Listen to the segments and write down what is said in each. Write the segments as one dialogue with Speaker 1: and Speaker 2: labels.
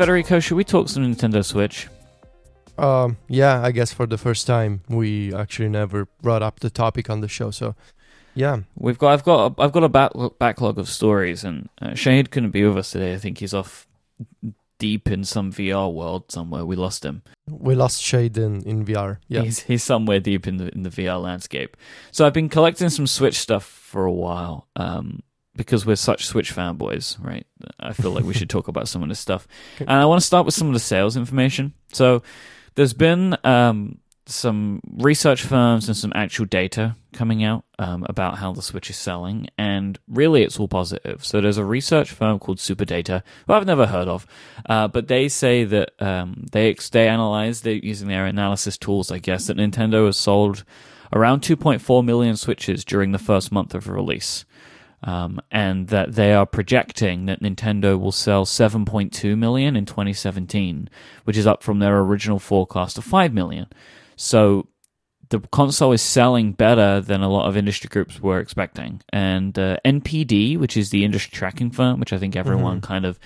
Speaker 1: Federico, should we talk some Nintendo Switch?
Speaker 2: Um, yeah, I guess for the first time we actually never brought up the topic on the show. So, yeah,
Speaker 1: We've got I've got I've got a back, backlog of stories, and uh, Shahid couldn't be with us today. I think he's off deep in some VR world somewhere. We lost him.
Speaker 2: we lost Shade in, in VR. Yeah,
Speaker 1: He's he's somewhere deep in the in the VR landscape. So I've been collecting some Switch stuff for a while. Um, because we're such Switch fanboys, right? I feel like we should talk about some of this stuff. And I want to start with some of the sales information. So there's been um, some research firms and some actual data coming out um, about how the Switch is selling, and really it's all positive. So there's a research firm called Superdata, who I've never heard of, uh, but they say that um, they they analyze they using their analysis tools, I guess, that Nintendo has sold around 2.4 million Switches during the first month of release. Um, and that they are projecting that Nintendo will sell 7.2 million in 2017, which is up from their original forecast of 5 million. So the console is selling better than a lot of industry groups were expecting. And uh, NPD, which is the industry tracking firm, which I think everyone kind of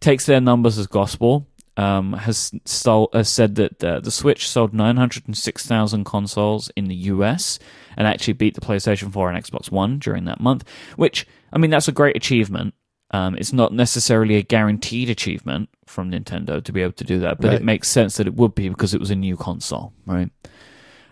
Speaker 1: takes their numbers as gospel, um, has, sold, has said that uh, the Switch sold 906,000 consoles in the US and actually beat the PlayStation 4 and Xbox One during that month, which, I mean, that's a great achievement. Um, it's not necessarily a guaranteed achievement from Nintendo to be able to do that, but
Speaker 2: Right.
Speaker 1: it makes sense that it would be because it was a new console, right?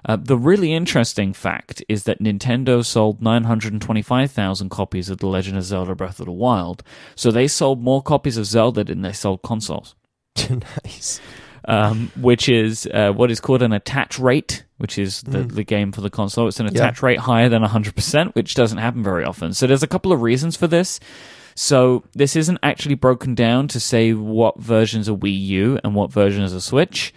Speaker 1: Uh, the really interesting fact is that Nintendo sold 925,000 copies of The Legend of Zelda Breath of the Wild. So they sold more copies of Zelda than they sold consoles,
Speaker 2: nice.
Speaker 1: Um, which is uh, what is called an attach rate, which is the, the game for the console. It's an
Speaker 2: Yeah.
Speaker 1: attach rate higher than 100%, which doesn't happen very often. So there's a couple of reasons for this. So this isn't actually broken down to say what versions are Wii U and what versions are Switch.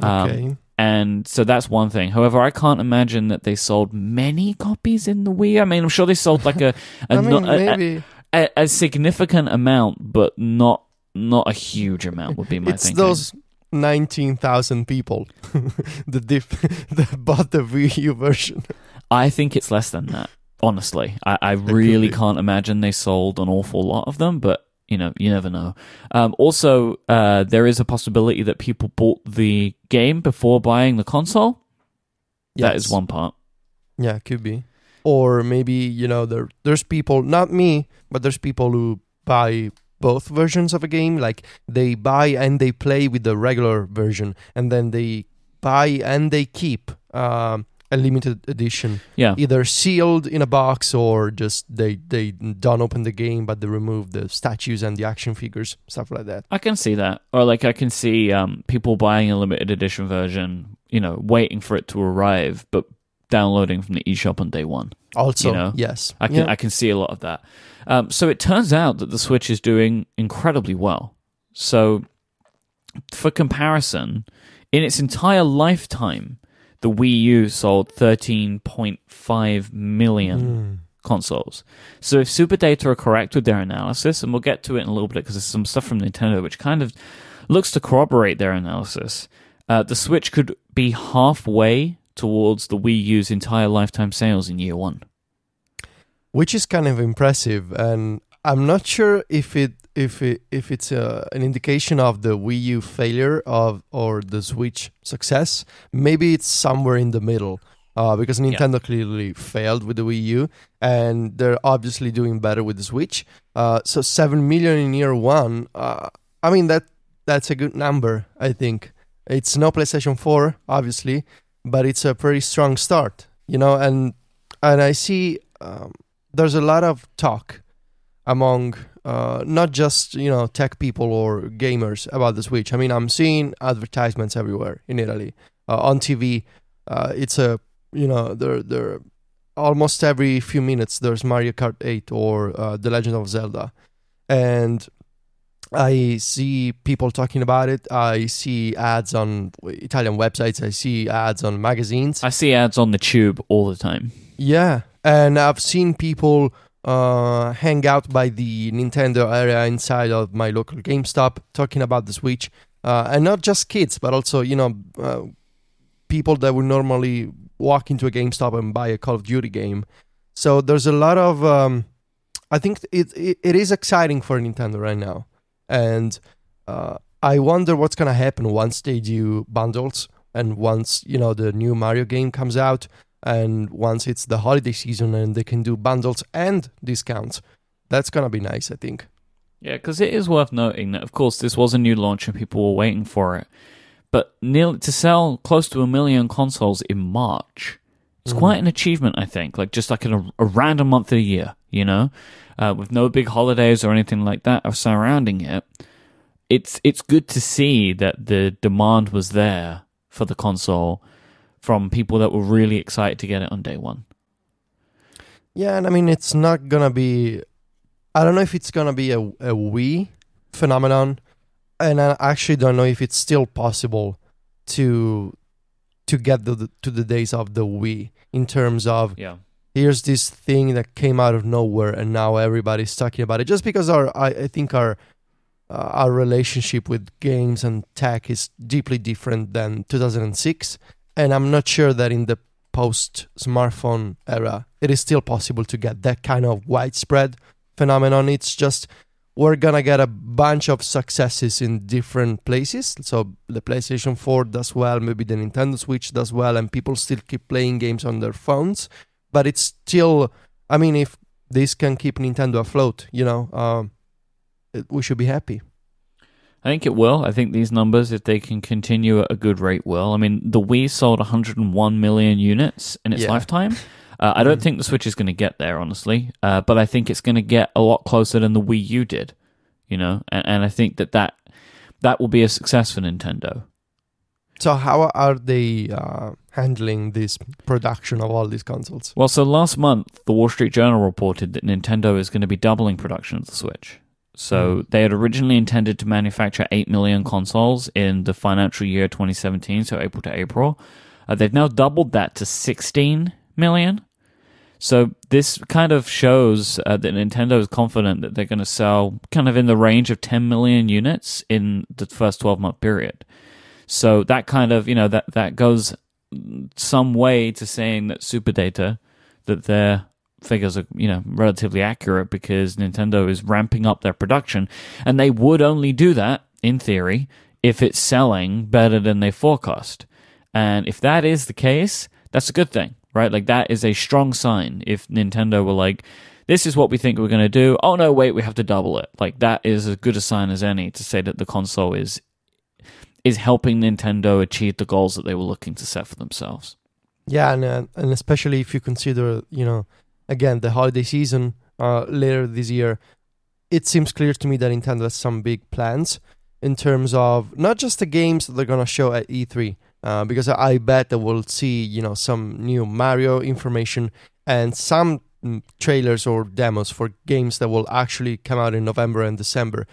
Speaker 1: Um,
Speaker 2: Okay.
Speaker 1: and so that's one thing. However, I can't imagine that they sold many copies in the Wii. I mean, I'm sure they sold like a a,
Speaker 2: I mean,
Speaker 1: not- a- a, a significant amount, but not not a huge amount would be my
Speaker 2: it's
Speaker 1: thinking.
Speaker 2: those nineteen thousand people that diff- that bought the Wii U version.
Speaker 1: I think it's less than that. Honestly, I, I really can't imagine they sold an awful lot of them, but you know, you never know. Um, also, uh, there is a possibility that people bought the game before buying the console. That is one part.
Speaker 2: Yeah, could be. Or maybe you know there there's people, not me, but there's people who buy both versions of a game. Like they buy and they play with the regular version, and then they buy and they keep um, a limited edition,
Speaker 1: Yeah,
Speaker 2: either sealed in a box or just they they don't open the game, but they remove the statues and the action figures, stuff like that.
Speaker 1: I can see that. Or like I can see um, people buying a limited edition version, you know, waiting for it to arrive, but downloading from the eShop on day one.
Speaker 2: Also,
Speaker 1: You know,
Speaker 2: yes,
Speaker 1: I can
Speaker 2: Yeah.
Speaker 1: I can see a lot of that. Um, so it turns out that the Switch is doing incredibly well. So for comparison, in its entire lifetime, the Wii U sold 13.5 million
Speaker 2: Mm.
Speaker 1: consoles. So if Super Data are correct with their analysis, and we'll get to it in a little bit because there's some stuff from Nintendo which kind of looks to corroborate their analysis, uh, the Switch could be halfway towards the Wii U's entire lifetime sales in year one.
Speaker 2: Which is kind of impressive and i'm not sure if it if it if it's a, an indication of the wii u failure of or the switch success. Maybe it's somewhere in the middle uh, because nintendo clearly failed with the wii u and they're obviously doing better with the switch. Uh, so 7 million in year one uh, i mean that that's a good number i think. It's no playstation 4 obviously but it's a pretty strong start you know and and i see um, there's a lot of talk among uh, not just you know tech people or gamers about the Switch. I mean, I'm seeing advertisements everywhere in Italy uh, on TV. Uh, it's a you know there there almost every few minutes there's Mario Kart 8 or uh, The Legend of Zelda, and I see people talking about it. I see ads on Italian websites. I see ads on magazines.
Speaker 1: I see ads on the tube all the time.
Speaker 2: Yeah, and I've seen people uh, hang out by the Nintendo area inside of my local GameStop talking about the Switch, uh, and not just kids, but also you know uh, people that would normally walk into a GameStop and buy a Call of Duty game. So there's a lot of um, I think it, it it is exciting for Nintendo right now, and uh, I wonder what's gonna happen once they do bundles and once you know the new Mario game comes out and once it's the holiday season and they can do bundles and discounts. That's gonna be nice, I think.
Speaker 1: Yeah, because it is worth noting that, of course, this was a new launch and people were waiting for it. But nearly to sell close to a million consoles in March, it's
Speaker 2: Mhm.
Speaker 1: quite an achievement, I think. Like just like in a, a random month of the year, you know, uh, with no big holidays or anything like that surrounding it. It's it's good to see that the demand was there for the console from people that were really excited to get it on day one.
Speaker 2: Yeah, and I mean it's not gonna be. I don't know if it's gonna be a a Wii phenomenon, and I actually don't know if it's still possible to to get the, the to the days of the Wii in terms of
Speaker 1: Yeah.
Speaker 2: here's this thing that came out of nowhere and now everybody's talking about it just because our I, I think our uh, our relationship with games and tech is deeply different than 2006 and I'm not sure that in the post smartphone era it is still possible to get that kind of widespread phenomenon. It's just we're gonna get a bunch of successes in different places. So the PlayStation 4 does well maybe the Nintendo Switch does well and people still keep playing games on their phones. But it's still i mean if this can keep nintendo afloat you know uh, it, we should be happy
Speaker 1: I think it will. I think these numbers, if they can continue at a good rate, will. I mean, the Wii sold 101 million units in its
Speaker 2: Yeah.
Speaker 1: lifetime. Uh, I don't
Speaker 2: Mhm.
Speaker 1: think the Switch is going to get there, honestly, uh, but I think it's going to get a lot closer than the Wii U did. You know, and, and I think that, that that will be a success for Nintendo.
Speaker 2: so how are they uh, handling this production of all these consoles
Speaker 1: Well, so last month, the Wall Street Journal reported that Nintendo is going to be doubling production of the Switch. So they had originally intended to manufacture 8 million consoles in the financial year 2017, so April to April. Uh, they've now doubled that to 16 million. So this kind of shows uh, that Nintendo is confident that they're going to sell kind of in the range of 10 million units in the first 12 month period. So that kind of, you know, that, that goes some way to saying that Super Data, that their figures are, you know, relatively accurate because Nintendo is ramping up their production. And they would only do that, in theory, if it's selling better than they forecast. And if that is the case, that's a good thing, right? Like that is a strong sign. If Nintendo were like, this is what we think we're going to do. Oh no, wait, we have to double it. Like that is as good a sign as any to say that the console is is helping Nintendo achieve the goals that they were looking to set for themselves.
Speaker 2: yeah and uh, and especially if you consider you know again the holiday season uh, later this year it seems clear to me that nintendo has some big plans in terms of not just the games that they're going to show at e3 uh, because I, I bet that we'll see you know some new mario information and some mm, trailers or demos for games that will actually come out in november and december.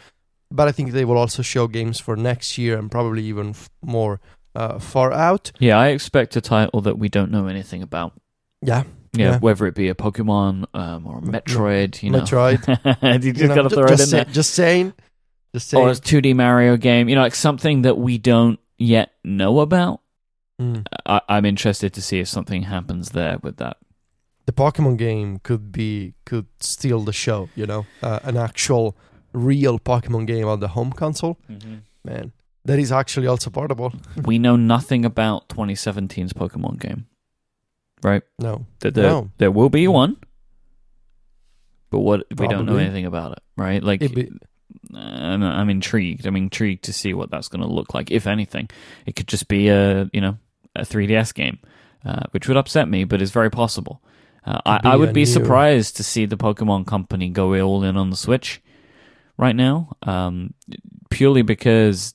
Speaker 2: But i think they will also show games for next year and probably even f- more uh, far out.
Speaker 1: Yeah, I expect a title that we don't know anything about.
Speaker 2: yeah
Speaker 1: Yeah,
Speaker 2: Yeah.
Speaker 1: whether it be a Pokemon um, or a Metroid, you know.
Speaker 2: Metroid.
Speaker 1: you just
Speaker 2: You know,
Speaker 1: gotta throw
Speaker 2: just
Speaker 1: it in
Speaker 2: say-
Speaker 1: there.
Speaker 2: Just saying. Just
Speaker 1: Or
Speaker 2: saying.
Speaker 1: a 2D Mario game, you know, like something that we don't yet know about.
Speaker 2: Mm.
Speaker 1: I- I'm interested to see if something happens there with that.
Speaker 2: The Pokemon game could be could steal the show. You know, uh, an actual real Pokemon game on the home console. Man, that is actually also portable.
Speaker 1: we know nothing about 2017's Pokemon game, right?
Speaker 2: No,
Speaker 1: That there,
Speaker 2: No.
Speaker 1: there will be one, but what we don't know anything about it, right? Like,
Speaker 2: be-
Speaker 1: I'm, I'm intrigued. I'm intrigued to see what that's going to look like. If anything, it could just be a you know a 3DS game, uh, which would upset me, but it's very possible. Uh, I, I would be
Speaker 2: new-
Speaker 1: surprised to see the Pokemon Company go all in on the Switch right now, um, purely because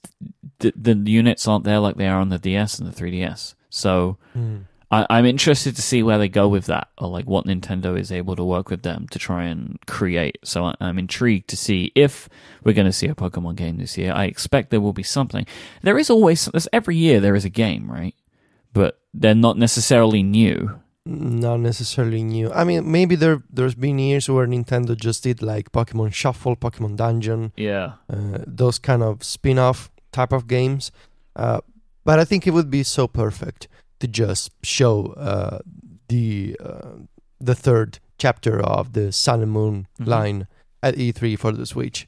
Speaker 1: the, the units aren't there like they are on the DS and the 3DS. So
Speaker 2: Mm.
Speaker 1: I, I'm interested to see where they go with that, or like what Nintendo is able to work with them to try and create. So I, I'm intrigued to see if we're going to see a Pokemon game this year. I expect there will be something. There is always every year there is a game, right? But they're not necessarily new.
Speaker 2: not necessarily new. I mean, maybe there there's been years where Nintendo just did like Pokemon Shuffle, Pokemon Dungeon,
Speaker 1: Yeah,
Speaker 2: uh, those kind of spin-off type of games. Uh, but I think it would be so perfect to just show uh, the uh, the third chapter of the Sun and Moon
Speaker 1: Mhm.
Speaker 2: line at E3 for the Switch.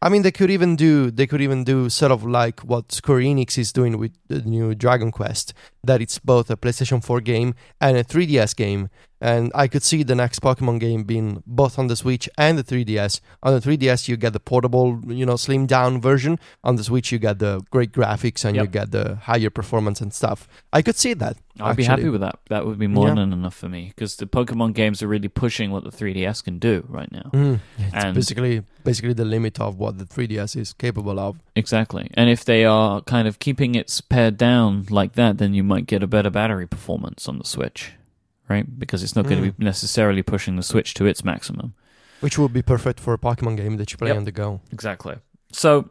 Speaker 2: I mean, they could even do they could even do sort of like what Square Enix is doing with the new Dragon Quest, that it's both a PlayStation 4 game and a 3DS game. And I could see the next Pokemon game being both on the Switch and the 3DS. On the 3DS, you get the portable, you know, slim down version. On the Switch, you get the great graphics and
Speaker 1: Yep.
Speaker 2: you get the higher performance and stuff. I could see that.
Speaker 1: I'd be happy with that. That would be more
Speaker 2: Yeah.
Speaker 1: than enough for me because the Pokemon games are really pushing what the 3DS can do right now.
Speaker 2: Mm, it's
Speaker 1: And-
Speaker 2: basically basically the limit of what the 3DS is capable of.
Speaker 1: Exactly. And if they are kind of keeping it pared down like that, then you might get a better battery performance on the Switch, right? Because it's not going to
Speaker 2: Mm.
Speaker 1: be necessarily pushing the Switch to its maximum.
Speaker 2: Which would be perfect for a Pokemon game that you play
Speaker 1: Yep.
Speaker 2: on the go.
Speaker 1: Exactly. So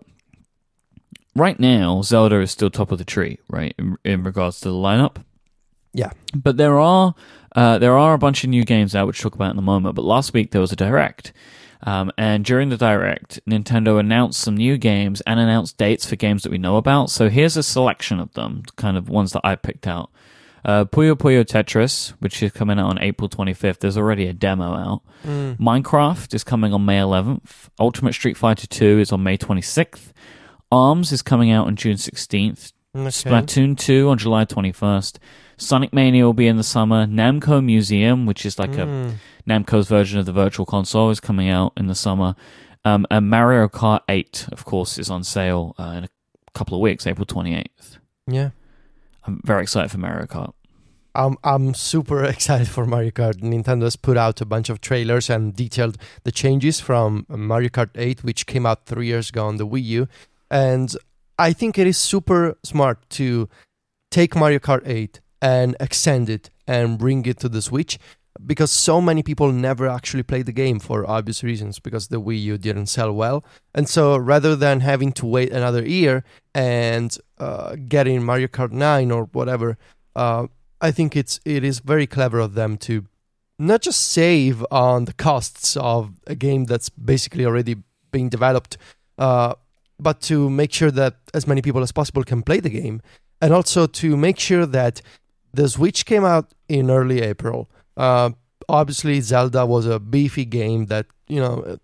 Speaker 1: right now, Zelda is still top of the tree, right, in, in regards to the lineup.
Speaker 2: Yeah.
Speaker 1: But there are uh, there are a bunch of new games out which we'll talk about in a moment. But last week there was a direct, um, and during the direct, Nintendo announced some new games and announced dates for games that we know about. So here's a selection of them, kind of ones that I picked out. Uh, Puyo Puyo Tetris, which is coming out on April 25th. There's already a demo out.
Speaker 2: Mm.
Speaker 1: Minecraft is coming on May 11th. Ultimate Street Fighter 2 is on May 26th. ARMS is coming out on June 16th.
Speaker 2: Okay.
Speaker 1: Splatoon 2 on July 21st. Sonic Mania will be in the summer. Namco Museum, which is like a
Speaker 2: Mm.
Speaker 1: Namco's version of the Virtual Console, is coming out in the summer. Um, and Mario Kart 8, of course, is on sale uh, in a couple of weeks, April 28th.
Speaker 2: Yeah.
Speaker 1: I'm very excited for Mario Kart.
Speaker 2: I'm I'm super excited for Mario Kart. Nintendo has put out a bunch of trailers and detailed the changes from Mario Kart 8, which came out three years ago on the Wii U. And I think it is super smart to take Mario Kart 8 and extend it and bring it to the Switch because so many people never actually played the game for obvious reasons because the Wii U didn't sell well. And so rather than having to wait another year and uh, getting Mario Kart 9 or whatever, uh, I think it's it is very clever of them to not just save on the costs of a game that's basically already being developed, uh, but to make sure that as many people as possible can play the game, and also to make sure that the Switch came out in early April. Uh, obviously, Zelda was a beefy game that you know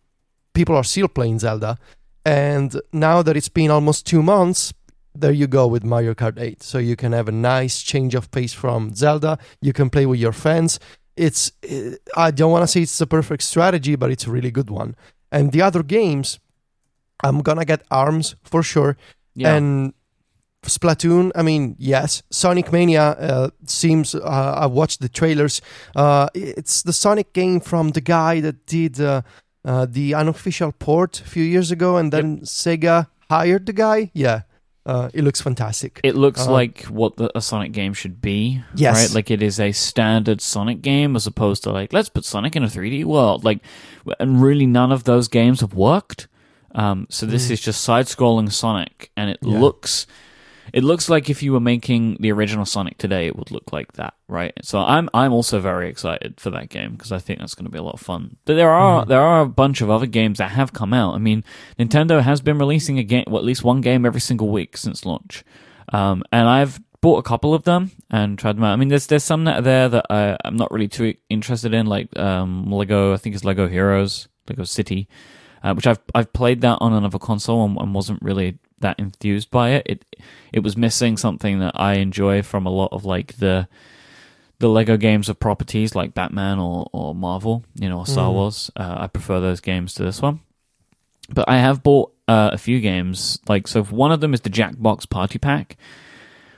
Speaker 2: people are still playing Zelda, and now that it's been almost two months, there you go with Mario Kart 8. So you can have a nice change of pace from Zelda. You can play with your friends. It's uh, I don't want to say it's the perfect strategy, but it's a really good one. And the other games, I'm gonna get Arms for sure.
Speaker 1: Yeah.
Speaker 2: And Splatoon, I mean, yes. Sonic Mania uh, seems. Uh, I watched the trailers. Uh, it's the Sonic game from the guy that did uh, uh, the unofficial port a few years ago, and then Sega hired the guy. Yeah, uh, it looks fantastic.
Speaker 1: It looks like what the, a Sonic game should be.
Speaker 2: Yes.
Speaker 1: Right? Like it is a standard Sonic game as opposed to like, let's put Sonic in a 3D world. Like, and really none of those games have worked. Um, so this
Speaker 2: Mm.
Speaker 1: is just side scrolling Sonic and it
Speaker 2: Yeah.
Speaker 1: looks, it looks like if you were making the original Sonic today, it would look like that. Right. So I'm, I'm also very excited for that game because I think that's going to be a lot of fun. But there are,
Speaker 2: Mhm.
Speaker 1: there are a bunch of other games that have come out. I mean, Nintendo has been releasing a game, well, at least one game every single week since launch. Um, and I've bought a couple of them and tried them out. I mean, there's there's some that are there that I, I'm not really too interested in, like um, Lego. I think it's Lego Heroes, Lego City, uh, which I've I've played that on another console and, and wasn't really that enthused by it. It it was missing something that I enjoy from a lot of like the the Lego games of properties like Batman or, or Marvel, you know, or Star
Speaker 2: Mhm.
Speaker 1: Wars. Uh, I prefer those games to this one. But I have bought uh, a few games. Like, so one of them is the Jackbox Party Pack,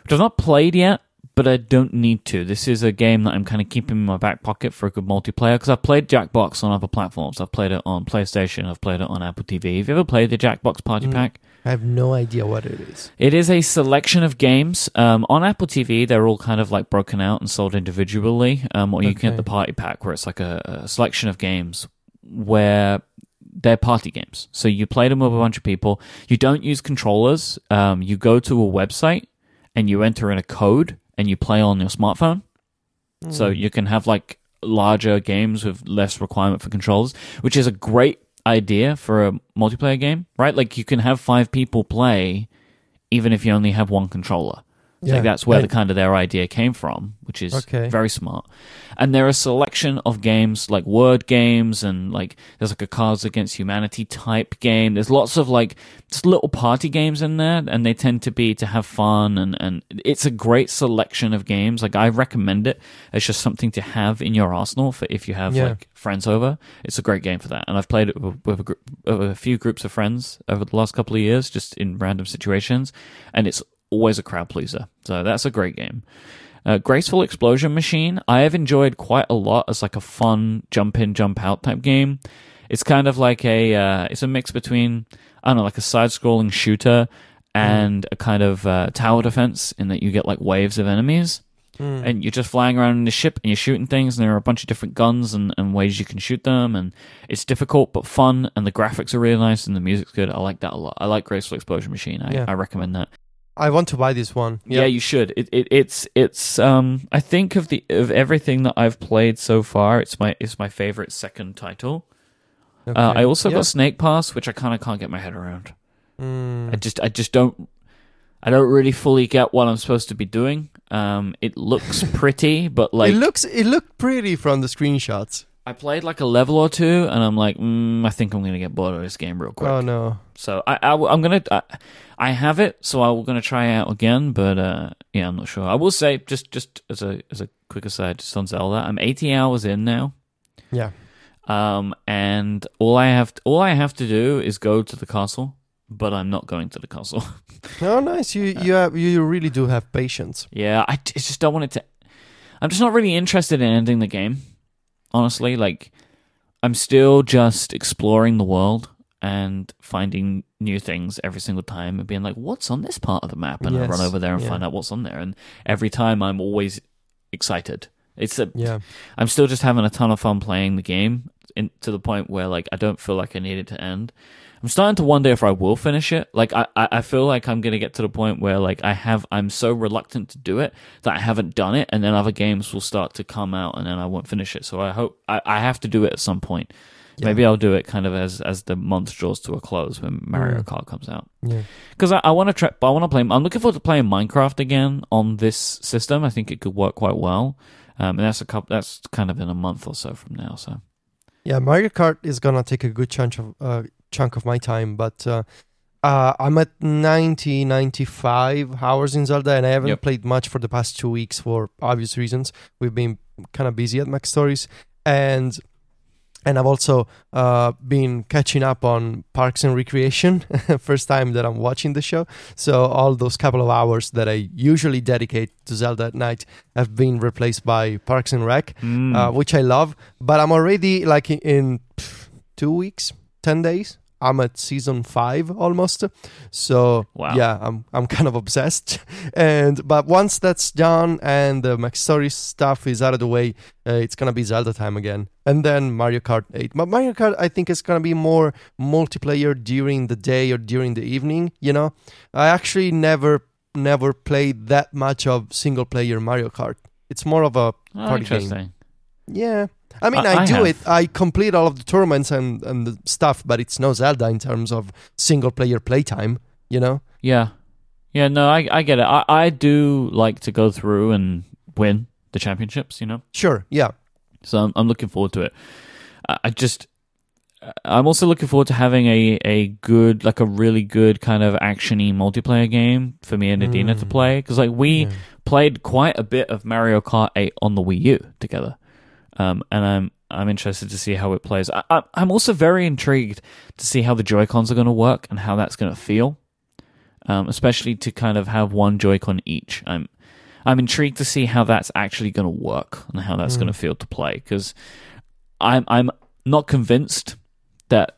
Speaker 1: which I've not played yet, but I don't need to. This is a game that I'm kind of keeping in my back pocket for a good multiplayer because I've played Jackbox on other platforms. I've played it on PlayStation, I've played it on Apple TV. Have you ever played the Jackbox Party
Speaker 2: Mm.
Speaker 1: Pack?
Speaker 2: I have no idea what it is.
Speaker 1: It is a selection of games. Um, on Apple TV, they're all kind of like broken out and sold individually. Um, or you can get the party pack where it's like a, a selection of games where they're party games. So you play them with a bunch of people. You don't use controllers. Um, you go to a website and you enter in a code and you play on your smartphone. So
Speaker 2: Mm.
Speaker 1: you can have like larger games with less requirement for controls, which is a great idea for a multiplayer game, right? Like you can have five people play even if you only have one controller. It's like that's where the kind of their idea came from, which is
Speaker 2: Okay.
Speaker 1: very smart. And there are a selection of games like word games and like there's like a Cards Against Humanity type game. There's lots of like just little party games in there, and they tend to be to have fun and and it's a great selection of games. Like I recommend it It's just something to have in your arsenal for if you have
Speaker 2: Yeah.
Speaker 1: like friends over. It's a great game for that, and I've played it with, a, group, with a few groups of friends over the last couple of years, just in random situations, and it's always a crowd pleaser. So that's a great game. Uh, Graceful Explosion Machine, I have enjoyed quite a lot as like a fun jump in, jump out type game. It's kind of like a, uh, it's a mix between, I don't know, like a side scrolling shooter and a kind of uh, tower defense in that you get like waves of enemies
Speaker 2: Mm.
Speaker 1: and you're just flying around in the ship and you're shooting things and there are a bunch of different guns and, and ways you can shoot them and it's difficult but fun and the graphics are really nice and the music's good. I like that a lot. I like Graceful Explosion Machine. I,
Speaker 2: Yeah.
Speaker 1: I recommend that.
Speaker 2: I want to buy this one.
Speaker 1: Yeah, you should. It, it it's it's um I think of the of everything that I've played so far, it's my it's my favorite second title.
Speaker 2: Okay.
Speaker 1: Uh, I also
Speaker 2: Yeah.
Speaker 1: got Snake Pass, which I kind of can't get my head around.
Speaker 2: Mm.
Speaker 1: I just I just don't I don't really fully get what I'm supposed to be doing. Um, it looks pretty, but like
Speaker 2: it looks it looked pretty from the screenshots.
Speaker 1: I played like a level or two, and I'm like, mm, I think I'm gonna get bored of this game real quick.
Speaker 2: Oh no.
Speaker 1: So I, I am gonna I, I have it, so I'm gonna try it out again. But uh, yeah, I'm not sure. I will say just just as a as a quick aside, just on Zelda, I'm 80 hours in now.
Speaker 2: Yeah.
Speaker 1: Um, and all I have all I have to do is go to the castle, but I'm not going to the castle.
Speaker 2: Oh nice. You you have you really do have patience.
Speaker 1: yeah, I just don't want it to. I'm just not really interested in ending the game. Honestly, like I'm still just exploring the world and finding new things every single time and being like, what's on this part of the map? And I run over there and
Speaker 2: yeah.
Speaker 1: find out what's on there. And every time I'm always excited. It's a,
Speaker 2: Yeah.
Speaker 1: I'm still just having a ton of fun playing the game in, to the point where like I don't feel like I need it to end. I'm starting to wonder if I will finish it. Like I, I feel like I'm gonna get to the point where like I have I'm so reluctant to do it that I haven't done it, and then other games will start to come out, and then I won't finish it. So I hope I, I have to do it at some point.
Speaker 2: Yeah.
Speaker 1: Maybe I'll do it kind of as as the month draws to a close when Mario
Speaker 2: Mm.
Speaker 1: Kart comes out.
Speaker 2: Yeah.
Speaker 1: Because I, I want to try, I want to play. I'm looking forward to playing Minecraft again on this system. I think it could work quite well. Um, and that's a couple. That's kind of in a month or so from now. So
Speaker 2: Yeah, Mario Kart is gonna take a good chunk of uh, chunk of my time, but uh, uh, I'm at 90, 95 hours in Zelda, and I haven't
Speaker 1: Yep.
Speaker 2: played much for the past two weeks for obvious reasons. We've been kind of busy at MacStories, and and I've also uh, been catching up on Parks and Recreation. First time that I'm watching the show, so all those couple of hours that I usually dedicate to Zelda at night have been replaced by Parks and Rec
Speaker 1: Mm.
Speaker 2: uh, which I love. But I'm already like in, in pff, two weeks, ten days. I'm at season five almost. So
Speaker 1: Wow.
Speaker 2: yeah, I'm I'm kind of obsessed. And but once that's done and the Max Story stuff is out of the way, uh, it's gonna be Zelda time again, and then Mario Kart 8. But Mario Kart, I think, is gonna be more multiplayer during the day or during the evening. You know, I actually never never played that much of single player Mario Kart. It's more of a
Speaker 1: oh,
Speaker 2: party game.
Speaker 1: interesting.
Speaker 2: yeah. I mean,
Speaker 1: I-
Speaker 2: I,
Speaker 1: I
Speaker 2: do
Speaker 1: have.
Speaker 2: it. I complete all of the tournaments and, and the stuff, but it's no Zelda in terms of single player playtime, you know?
Speaker 1: Yeah, yeah. No, I I get it. I I do like to go through and win the championships. You know.
Speaker 2: Sure, yeah.
Speaker 1: So I'm, I'm looking forward to it. I, I just, I'm also looking forward to having a, a good, like a really good kind of actiony multiplayer game for me and Adina to
Speaker 2: Mm.
Speaker 1: play. Because like we
Speaker 2: Yeah.
Speaker 1: played quite a bit of Mario Kart 8 on the Wii U together, um, and I'm I'm interested to see how it plays. I, I'm also very intrigued to see how the Joy Cons are going to work and how that's going to feel, um, especially to kind of have one Joy-Con each. I'm I'm intrigued to see how that's actually going to work and how that's
Speaker 2: Mm.
Speaker 1: going to feel to play because I'm I'm not convinced that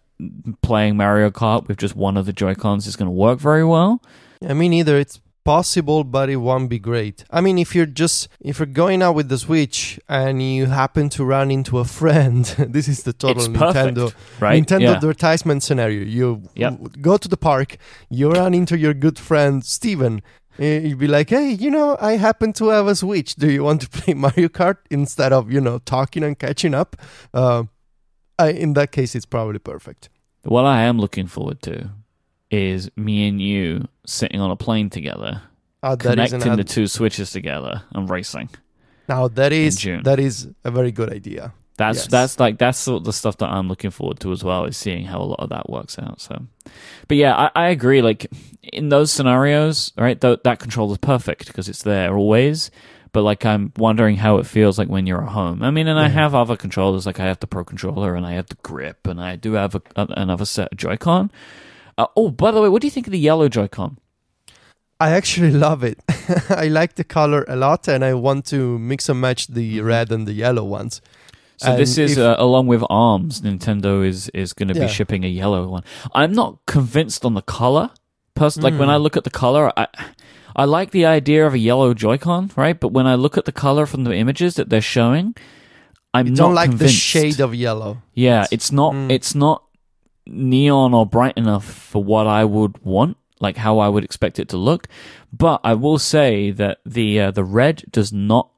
Speaker 1: playing Mario Kart with just one of the Joy Cons is going to work very well.
Speaker 2: I mean, either it's possible, but it won't be great. I mean, if you're just, if you're going out with the Switch and you happen to run into a friend, this is the total
Speaker 1: it's perfect,
Speaker 2: Nintendo
Speaker 1: right?
Speaker 2: Nintendo
Speaker 1: Yeah.
Speaker 2: advertisement scenario. You
Speaker 1: Yep.
Speaker 2: go to the park, you run into your good friend Steven. eh, You'd be like, hey, you know, I happen to have a Switch. Do you want to play Mario Kart instead of, you know, talking and catching up? Uh, I, in that case, it's probably perfect.
Speaker 1: What I am looking forward to is me and you sitting on a plane together
Speaker 2: ah, an
Speaker 1: connecting the two switches together and racing.
Speaker 2: now that is that is a very good idea.
Speaker 1: That's
Speaker 2: Yes.
Speaker 1: that's like that's sort of the stuff that I'm looking forward to as well is seeing how a lot of that works out. So, but yeah, I, I agree. Like in those scenarios, right? Th- that control is perfect because it's there always. But like I'm wondering how it feels like when you're at home. I mean, and I have other controllers. Like I have the Pro controller and I have the grip and I do have a, a, another set of Joy-Con. Uh, oh, by the way, what do you think of the yellow Joy-Con?
Speaker 2: I actually love it. I like the color a lot, and I want to mix and match the
Speaker 1: Mm-hmm.
Speaker 2: red and the yellow ones.
Speaker 1: So this is
Speaker 2: if-
Speaker 1: uh, along with Arms. Nintendo is is going to
Speaker 2: Yeah.
Speaker 1: be shipping a yellow one. I'm not convinced on the color. Pers- like when I
Speaker 2: Mm.
Speaker 1: look at the color, I I like the idea of a yellow Joy-Con, right? But when I look at the color from the images that they're showing, I'm
Speaker 2: You
Speaker 1: not
Speaker 2: don't like the shade of yellow.
Speaker 1: Yeah,
Speaker 2: It's-
Speaker 1: it's not
Speaker 2: Mm.
Speaker 1: it's not neon or bright enough for what I would want, like how I would expect it to look. But I will say that the uh, the red does not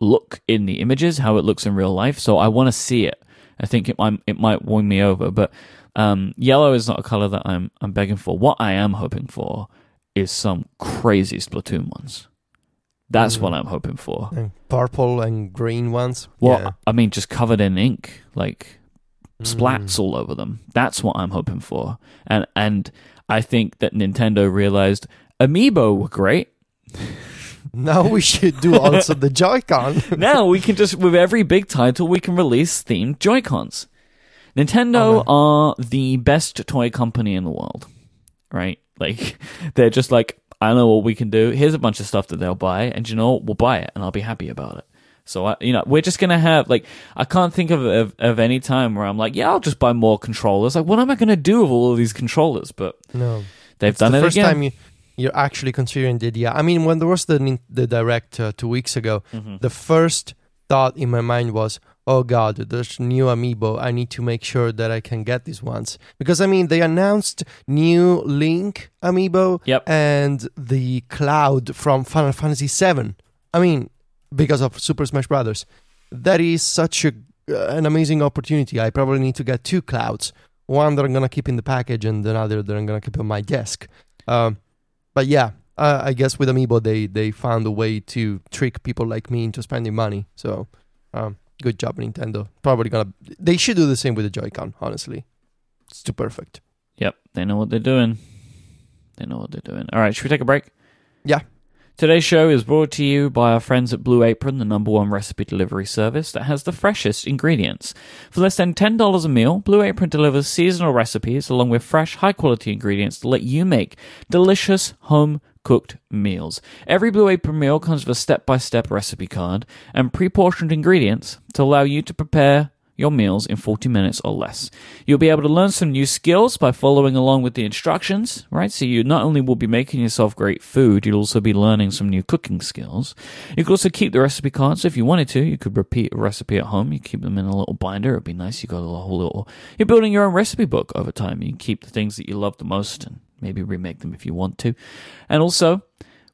Speaker 1: look in the images how it looks in real life. So I want to see it. I think it might it might win me over, but um, yellow is not a color that I'm I'm begging for. What I am hoping for is some crazy Splatoon ones. That's
Speaker 2: Mm.
Speaker 1: what I'm hoping for.
Speaker 2: And purple and green ones.
Speaker 1: Well,
Speaker 2: yeah.
Speaker 1: I mean, just covered in ink, like
Speaker 2: Mm.
Speaker 1: splats all over them. That's what I'm hoping for. And and I think that Nintendo realized Amiibo were great.
Speaker 2: Now we should do also the Joy-Con.
Speaker 1: now we can just with every big title we can release themed Joy-Cons. Nintendo
Speaker 2: Oh,
Speaker 1: are the best toy company in the world. Right? Like they're just like I know what we can do. Here's a bunch of stuff that they'll buy and you know what? we'll buy it and I'll be happy about it. So I, you know, we're just gonna have like I can't think of, of of any time where I'm like, yeah, I'll just buy more controllers. Like, what am I gonna do with all of these controllers? But
Speaker 2: no,
Speaker 1: they've
Speaker 2: it's
Speaker 1: done
Speaker 2: the
Speaker 1: it
Speaker 2: first
Speaker 1: again.
Speaker 2: time you you're actually considering the idea. I mean, when there was the the direct uh, two weeks ago,
Speaker 1: Mhm.
Speaker 2: the first thought in my mind was, "Oh God, there's new amiibo. I need to make sure that I can get these ones." Because I mean, they announced new Link amiibo
Speaker 1: Yep.
Speaker 2: and the Cloud from Final Fantasy VII. I mean, because of Super Smash Brothers, that is such a uh, an amazing opportunity. I probably need to get two Clouds. One that I'm gonna keep in the package, and another that I'm gonna keep on my desk. Um, but yeah, uh, I guess with Amiibo they they found a way to trick people like me into spending money. So, um, good job, Nintendo. Probably gonna they should do the same with the Joy-Con. Honestly, it's too perfect.
Speaker 1: Yep, they know what they're doing. They know what they're doing. All right, should we take a break?
Speaker 2: Yeah.
Speaker 1: Today's show is brought to you by our friends at Blue Apron, the number one recipe delivery service that has the freshest ingredients. For less than $10 a meal, Blue Apron delivers seasonal recipes along with fresh, high quality ingredients to let you make delicious home cooked meals. Every Blue Apron meal comes with a step by step recipe card and pre portioned ingredients to allow you to prepare your meals in 40 minutes or less. You'll be able to learn some new skills by following along with the instructions, right? So you not only will be making yourself great food, you'll also be learning some new cooking skills. You could also keep the recipe cards if you wanted to. You could repeat a recipe at home. You keep them in a little binder. It'd be nice. You got a whole little. You're building your own recipe book over time. You keep the things that you love the most and maybe remake them if you want to. And also,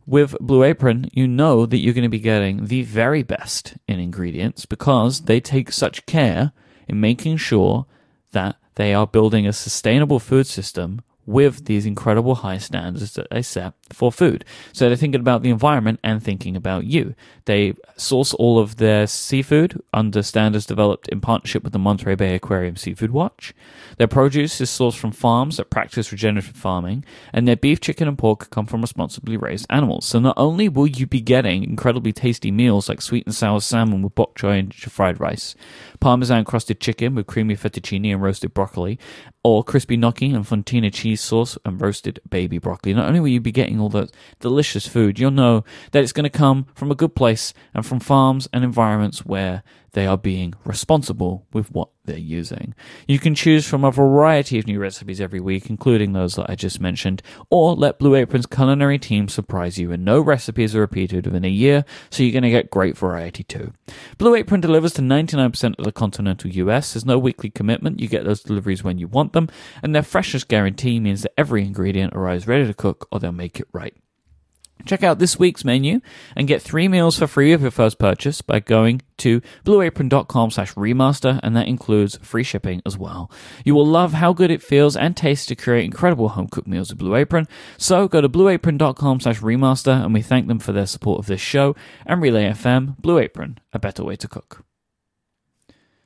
Speaker 1: with Blue Apron, you know that you're going to be getting the very best in ingredients because they take such care in making sure that they are building a sustainable food system with these incredible high standards that they set for food. So they're thinking about the environment and thinking about you. They source all of their seafood under standards developed in partnership with the Monterey Bay Aquarium Seafood Watch. Their produce is sourced from farms that practice regenerative farming, and their beef, chicken, and pork come from responsibly raised animals. So not only will you be getting incredibly tasty meals like sweet and sour salmon with bok choy and fried rice, parmesan crusted chicken with creamy fettuccine and roasted broccoli, or crispy gnocchi and fontina cheese sauce and roasted baby broccoli. Not only will you be getting all that delicious food, you'll know that it's going to come from a good place and from farms and environments where they are being responsible with what they're using. You can choose from a variety of new recipes every week, including those that I just mentioned, or let Blue Apron's culinary team surprise you, and no recipes are repeated within a year, so you're going to get great variety too. Blue Apron delivers to 99% of the continental US. There's no weekly commitment. You get those deliveries when you want them, and their freshness guarantee means that every ingredient arrives ready to cook or they'll make it right. Check out this week's menu and get three meals for free with your first purchase by going to blueapron.com slash remaster, and that includes free shipping as well. You will love how good it feels and tastes to create incredible home cooked meals with Blue Apron. So go to blueapron.com slash remaster, and we thank them for their support of this show and Relay FM. Blue Apron, a better way to cook.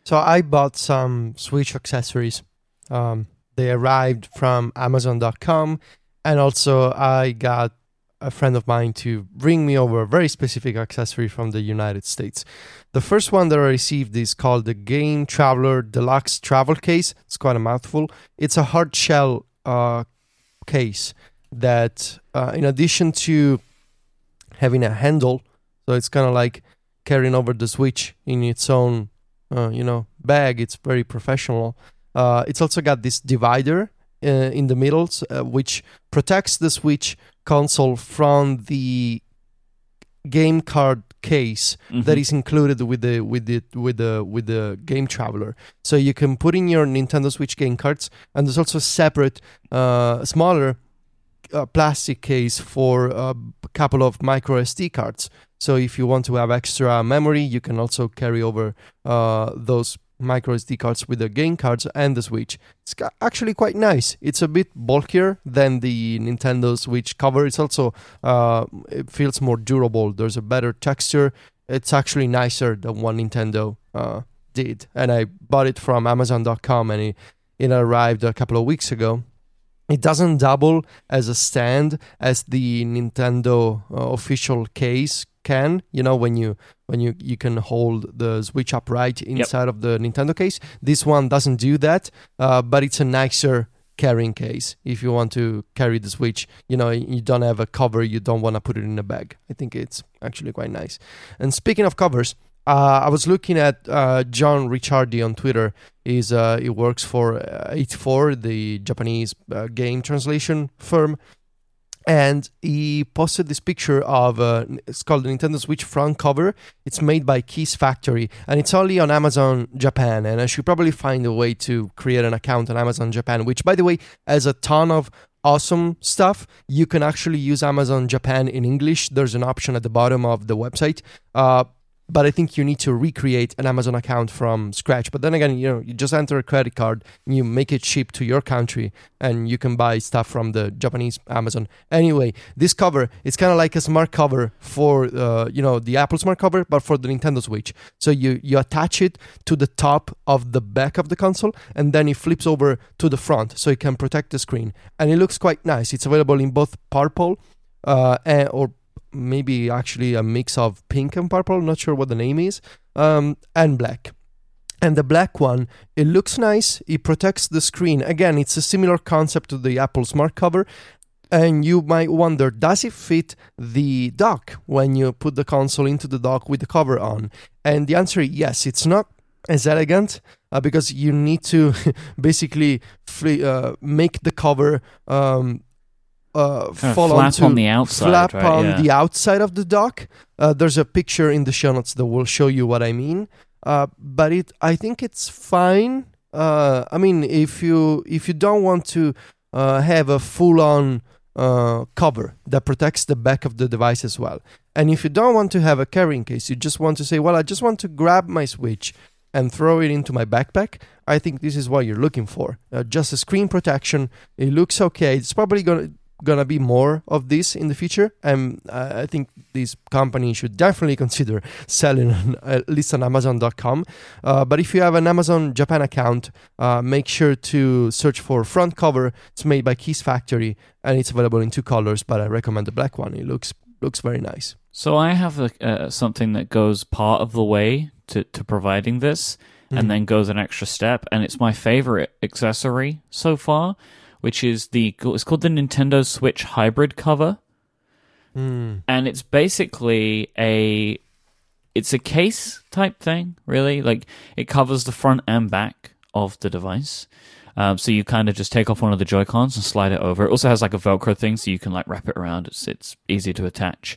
Speaker 2: So I bought some Switch accessories. Um, they arrived from Amazon.com, and also I got a friend of mine to bring me over a very specific accessory from the United States. The first one that I received is called the Game Traveler Deluxe Travel Case. It's quite a mouthful. It's a hard shell uh, case that, uh, in addition to having a handle, so it's kind of like carrying over the Switch in its own, uh, you know, bag. It's very professional. Uh, it's also got this divider uh, in the middle, uh, which protects the Switch console from the game card case
Speaker 1: Mhm.
Speaker 2: that is included with the with the with the with the game traveler so you can put in your nintendo switch game cards and there's also a separate uh, smaller uh, plastic case for a couple of micro sd cards so if you want to have extra memory you can also carry over uh, those micro sd cards with the game cards and the switch. It's actually quite nice. It's a bit bulkier than the nintendo switch cover. It's also uh, it feels more durable. There's a better texture. It's actually nicer than what nintendo uh, did. And i bought it from amazon.com and it, it arrived a couple of weeks ago it doesn't double as a stand as the nintendo uh, official case can you know when you when you you can hold the switch upright inside of the nintendo case. This one doesn't do that uh, but it's a nicer carrying case if you want to carry the switch. You know you don't have a cover you don't want to put it in a bag. I think it's actually quite nice. And speaking of covers uh, I was looking at uh, John Ricciardi on Twitter. He's uh, he works for uh, 8-4, the Japanese uh, game translation firm, and he posted this picture of uh, it's called the Nintendo Switch front cover. It's made by Keys Factory, and it's only on Amazon Japan. And I should probably find a way to create an account on Amazon Japan, which, by the way, has a ton of awesome stuff. You can actually use Amazon Japan in English. There's an option at the bottom of the website. But I think you need to recreate an Amazon account from scratch. But then again, you know, you just enter a credit card, you make it ship to your country, and you can buy stuff from the Japanese Amazon. Anyway, this cover it's kind of like a smart cover for uh, you know the Apple smart cover, but for the Nintendo Switch. So you you attach it to the top of the back of the console, and then it flips over to the front, so it can protect the screen, and it looks quite nice. It's available in both purple uh, or maybe actually a mix of pink and purple not sure what the name is um, and black. And the black one it looks nice it protects the screen. Again it's a similar concept to the apple smart cover and you might wonder does it fit the dock when you put the console into the dock with the cover on? And the answer is yes it's not as elegant uh, because you need to basically uh, make the cover um, uh, fall
Speaker 1: flap on the outside,
Speaker 2: flap
Speaker 1: right?
Speaker 2: on
Speaker 1: Yeah.
Speaker 2: the outside of the dock. Uh, there's a picture in the show notes that will show you what I mean. Uh, but it, I think it's fine. Uh, I mean, if you if you don't want to uh, have a full-on uh, cover that protects the back of the device as well, and if you don't want to have a carrying case, you just want to say, well, I just want to grab my Switch and throw it into my backpack. I think this is what you're looking for. Uh, just a screen protection. It looks okay. It's probably gonna gonna be more of this in the future and uh, i think this company should definitely consider selling on, at least on amazon.com uh, but if you have an amazon japan account uh, make sure to search for front cover. It's made by keys factory and it's available in two colors but i recommend the black one. It looks looks very nice.
Speaker 1: So I have a, uh, something that goes part of the way to, to providing this,
Speaker 2: Mhm.
Speaker 1: and then goes an extra step, and it's my favorite accessory so far, which is the it's called the Nintendo Switch Hybrid cover,
Speaker 2: Mm.
Speaker 1: and it's basically a it's a case type thing, really. Like it covers the front and back of the device. Um, so you kind of just take off one of the Joy Cons and slide it over. It also has like a Velcro thing, so you can like wrap it around. It's it's easy to attach.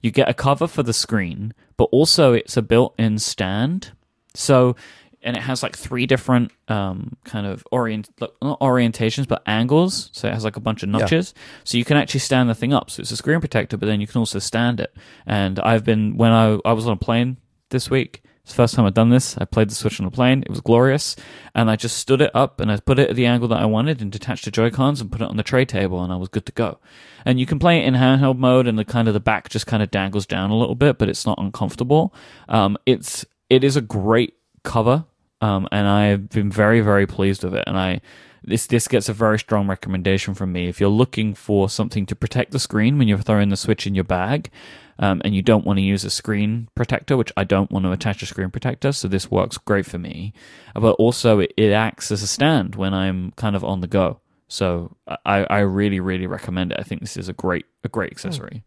Speaker 1: You get a cover for the screen, but also it's a built-in stand. So and it has like three different um, kind of orient not orientations but angles. So it has like a bunch of
Speaker 2: Yeah.
Speaker 1: notches. So you can actually stand the thing up. So it's a screen protector but then you can also stand it. And i've been when i, I was on a plane this week it's the first time i've done this i played the switch on a plane. It was glorious. And i just stood it up and i put it at the angle that i wanted and detached the joy cons and put it on the tray table and i was good to go. And you can play it in handheld mode and the kind of the back just kind of dangles down a little bit but it's not uncomfortable. Um, it's it is a great cover um, and I've been very, very pleased with it. And I this this gets a very strong recommendation from me. If you're looking for something to protect the screen when you're throwing the Switch in your bag, um, and you don't want to use a screen protector, which I don't want to attach a screen protector, so this works great for me. But also, it, it acts as a stand when I'm kind of on the go. So I, I really, really recommend it. I think this is a great a great accessory.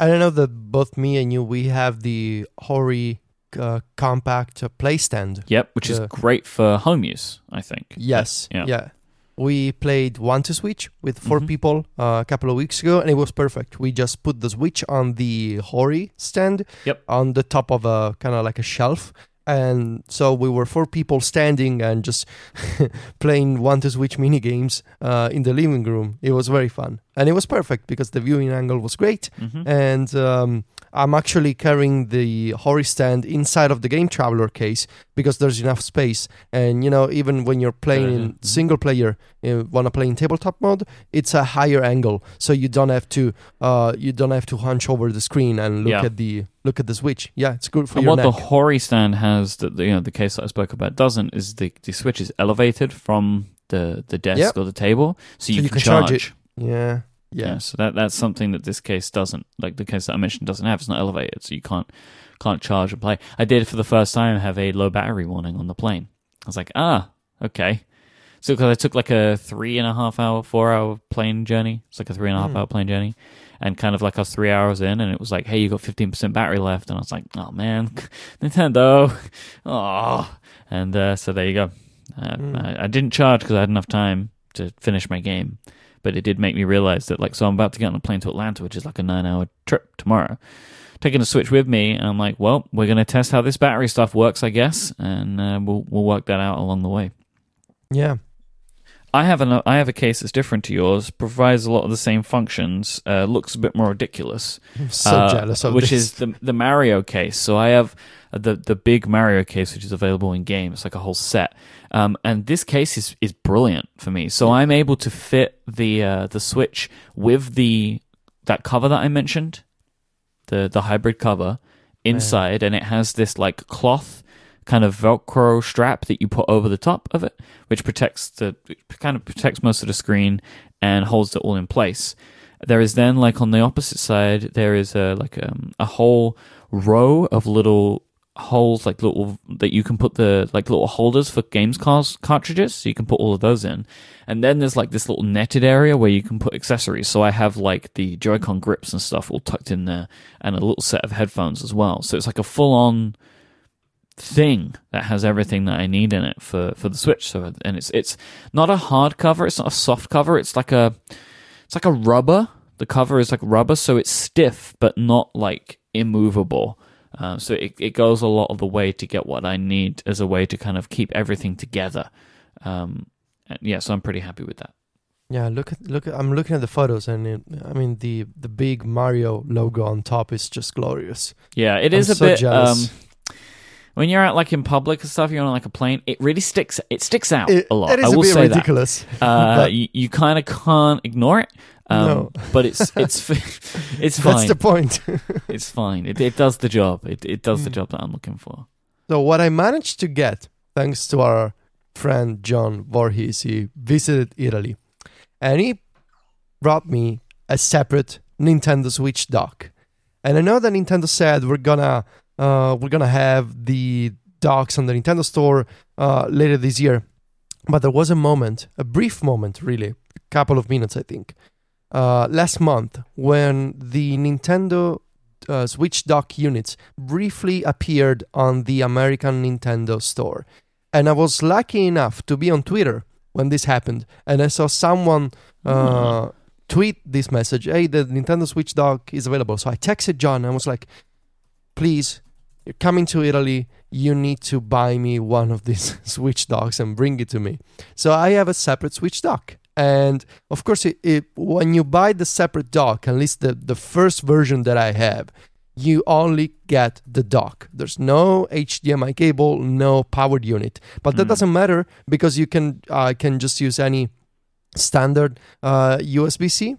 Speaker 2: I don't know that both me and you we have the Hori uh, compact uh, play stand.
Speaker 1: Yep, which is great for home use. I think.
Speaker 2: Yes.
Speaker 1: Yeah.
Speaker 2: Yeah. We played 1-2-Switch with 4
Speaker 1: Mhm.
Speaker 2: people uh, a couple of weeks ago, and it was perfect. We just put the switch on the Hori stand,
Speaker 1: Yep.
Speaker 2: on the top of a kind of like a shelf, and so we were four people standing and just playing 1-2-Switch mini games uh, in the living room. It was very fun, and it was perfect because the viewing angle was great,
Speaker 1: hmm
Speaker 2: and um, I'm actually carrying the Hori stand inside of the Game Traveler case because there's enough space. And you know, even when you're playing in
Speaker 1: yeah. Mhm.
Speaker 2: single player, you want to play in tabletop mode, it's a higher angle, so you don't have to uh, you don't have to hunch over the screen and look
Speaker 1: Yeah.
Speaker 2: at the look at the switch. Yeah, it's good for
Speaker 1: And
Speaker 2: your
Speaker 1: what
Speaker 2: neck.
Speaker 1: the Hori stand has that the, you know the case that I spoke about doesn't is the the switch is elevated from the the desk
Speaker 2: Yep.
Speaker 1: or the table, so you,
Speaker 2: you
Speaker 1: can,
Speaker 2: can charge
Speaker 1: charge.
Speaker 2: it. yeah, yeah,
Speaker 1: So that that's something that this case doesn't. Like the case that I mentioned doesn't have. It's not elevated, so you can't can't charge and play. I did for the first time have a low battery warning on the plane. I was like, ah, okay. So because I took like a three and a half hour, four hour plane journey. It's like a three and a half
Speaker 2: Hmm.
Speaker 1: hour plane journey, and kind of like I was three hours in, and it was like, hey, you got fifteen percent battery left, and I was like, oh man, Nintendo, oh, and uh, so there you go. Uh,
Speaker 2: Hmm.
Speaker 1: I, I didn't charge because I had enough time to finish my game, but it did make me realize that like, so I'm about to get on a plane to Atlanta, which is like a nine hour trip tomorrow. Taking a Switch with me, and I'm like, well, we're gonna test how this battery stuff works, I guess, and uh, we'll we'll work that out along the way.
Speaker 2: yeah.
Speaker 1: I have an I have a case that's different to yours, provides a lot of the same functions, uh, looks a bit more ridiculous.
Speaker 2: I'm so
Speaker 1: uh,
Speaker 2: jealous of
Speaker 1: which
Speaker 2: this.
Speaker 1: is the the Mario case. So I have the the big Mario case, which is available in game. It's like a whole set, um, and this case is is brilliant for me. So I'm able to fit the uh, the Switch with the that cover that I mentioned, the the hybrid cover inside, and it has this like cloth kind of velcro strap that you put over the top of it which protects the kind of protects most of the screen and holds it all in place. There is then like on the opposite side there is a like um, a whole row of little holes like little that you can put the like little holders for games cars cartridges so you can put all of those in. And then there's like this little netted area where you can put accessories. So i have like the joy-con grips and stuff all tucked in there and a little set of headphones as well. So it's like a full-on thing that has everything that I need in it for, for the Switch. So and it's it's not a hard cover, it's not a soft cover, it's like a it's like a rubber. The cover is like rubber, so it's stiff but not like immovable. Um, so it, it goes a lot of the way to get what I need as a way to kind of keep everything together. Um, yeah, so I'm pretty happy with that.
Speaker 2: Yeah, look at look. At, I'm looking at the photos, and it, I mean the the big Mario logo on top is just glorious.
Speaker 1: Yeah, it
Speaker 2: I'm
Speaker 1: is a
Speaker 2: so
Speaker 1: bit. Um, when you're out like in public and stuff, you're on like a plane. It really sticks. It sticks out
Speaker 2: It,
Speaker 1: a lot.
Speaker 2: it is
Speaker 1: I
Speaker 2: a
Speaker 1: will
Speaker 2: bit
Speaker 1: say that.
Speaker 2: ridiculous.
Speaker 1: Uh, you, you kind of can't ignore it. Um,
Speaker 2: No.
Speaker 1: but it's it's it's
Speaker 2: that's
Speaker 1: fine.
Speaker 2: the point.
Speaker 1: It's fine. It it does the job. It it does the
Speaker 2: Mm.
Speaker 1: job that I'm looking for.
Speaker 2: so what I managed to get, thanks to our friend John Voorhees, he visited Italy, and he brought me a separate Nintendo Switch dock. And I know that Nintendo said we're gonna uh, we're gonna have the docks on the Nintendo Store uh, later this year, but there was a moment, a brief moment, really, a couple of minutes, I think, uh, last month when the Nintendo uh, Switch dock units briefly appeared on the American Nintendo Store, and I was lucky enough to be on Twitter when this happened, and I saw someone uh, tweet this message: "Hey, the Nintendo Switch dock is available." So I texted John and I was like, "Please coming to Italy, you need to buy me one of these Switch docks and bring it to me. So I have a separate Switch dock. And of course, it, it, when you buy the separate dock, at least the, the first version that I have, you only get the dock. There's no HDMI cable, no powered unit. But that
Speaker 1: Mm.
Speaker 2: doesn't matter because you can uh, can just use any standard uh, USB-C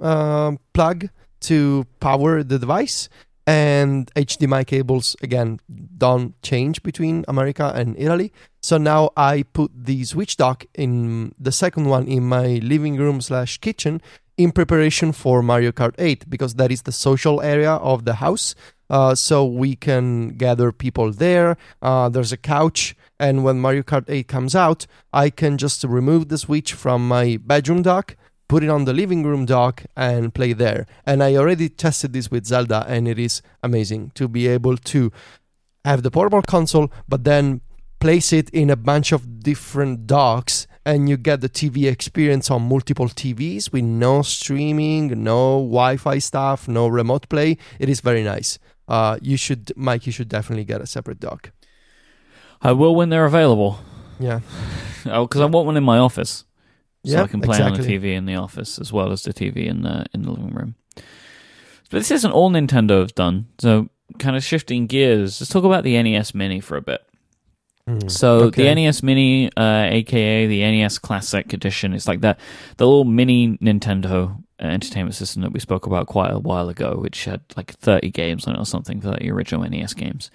Speaker 2: um, plug to power the device. And HDMI cables again don't change between America and Italy. So now I put the Switch dock in the second one in my living room slash kitchen in preparation for Mario Kart 8 because that is the social area of the house. Uh, so we can gather people there. Uh, there's a couch, and when Mario Kart 8 comes out, I can just remove the Switch from my bedroom dock, put it on the living room dock, and play there. And I already tested this with Zelda, and it is amazing to be able to have the portable console, but then place it in a bunch of different docks and you get the TV experience on multiple TVs with no streaming, no Wi-Fi stuff, no remote play. It is very nice. Uh, you should, Mike, you should definitely get a separate dock.
Speaker 1: I will when they're available.
Speaker 2: Yeah,
Speaker 1: Oh, because I want one in my office, so I can play on
Speaker 2: exactly.
Speaker 1: the TV in the office as well as the TV in the in the living room. But this isn't all Nintendo have done. So, kind of shifting gears, let's talk about the NES Mini for a bit.
Speaker 2: Mm,
Speaker 1: So
Speaker 2: okay.
Speaker 1: the NES Mini, uh, aka the NES Classic Edition, it's like that the little mini Nintendo entertainment system that we spoke about quite a while ago, which had like 30 games on it or something, 30 original NES games.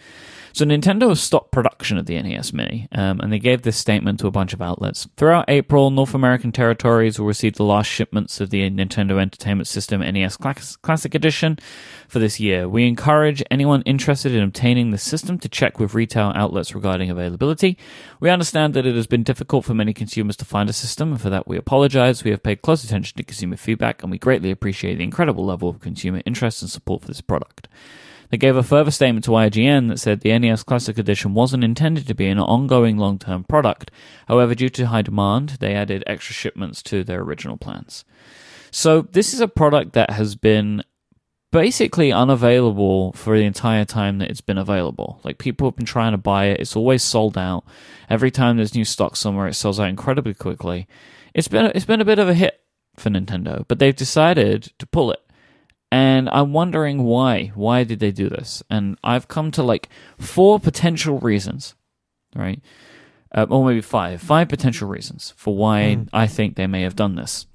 Speaker 1: So Nintendo stopped production of the NES Mini, um, and they gave this statement to a bunch of outlets. Throughout April, North American territories will receive the last shipments of the Nintendo Entertainment System NES Class- Classic Edition for this year. We encourage anyone interested in obtaining the system to check with retail outlets regarding availability. We understand that it has been difficult for many consumers to find a system, and for that we apologize. We have paid close attention to consumer feedback, and we greatly appreciate the incredible level of consumer interest and support for this product. They gave a further statement to IGN that said the NES Classic Edition wasn't intended to be an ongoing long term product. However, due to high demand, they added extra shipments to their original plans. So, this is a product that has been basically unavailable for the entire time that it's been available. Like, people have been trying to buy it, it's always sold out. Every time there's new stock somewhere, it sells out incredibly quickly. It's been, it's been a bit of a hit for Nintendo, but they've decided to pull it. And I'm wondering why. Why did they do this? And I've come to like four potential reasons, right? Uh, or maybe five. Five potential reasons for why
Speaker 2: Mm.
Speaker 1: I think they may have done this.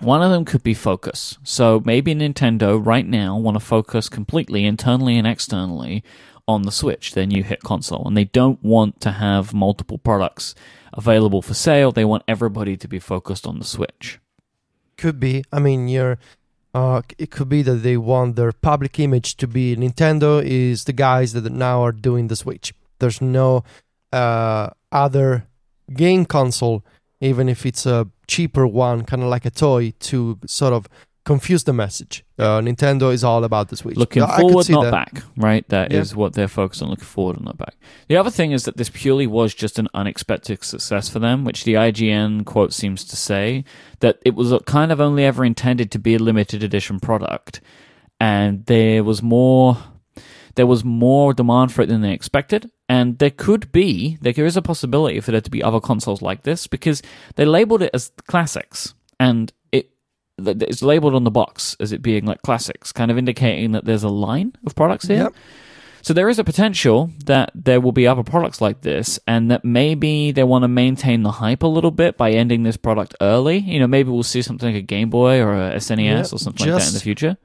Speaker 1: One of them could be focus. So maybe Nintendo right now want to focus completely internally and externally on the Switch, their new hit console, and they don't want to have multiple products available for sale. They want everybody to be focused on the Switch.
Speaker 2: Could be. I mean, you're. Uh, it could be that they want their public image to be Nintendo is the guys that now are doing the Switch. There's no uh, other game console, even if it's a cheaper one, kind of like a toy, to sort of confuse the message. Uh, Nintendo is all about the Switch.
Speaker 1: Looking
Speaker 2: could
Speaker 1: forward, not
Speaker 2: that.
Speaker 1: back, right? That is
Speaker 2: Yeah.
Speaker 1: what they're focused on, looking forward and not back. The other thing is that this purely was just an unexpected success for them, which the IGN quote seems to say that it was kind of only ever intended to be a limited edition product, and there was more. There was more demand for it than they expected, and there could be, there is a possibility for there to be other consoles like this because they labeled it as classics, and that it's labeled on the box as it being like classics, kind of indicating that there's a line of products here.
Speaker 2: Yep.
Speaker 1: So there is a potential that there will be other products like this, and that maybe they want to maintain the hype a little bit by ending this product early. You know, maybe we'll see something like a Game Boy or a SNES
Speaker 2: Yeah,
Speaker 1: or something like that in the future.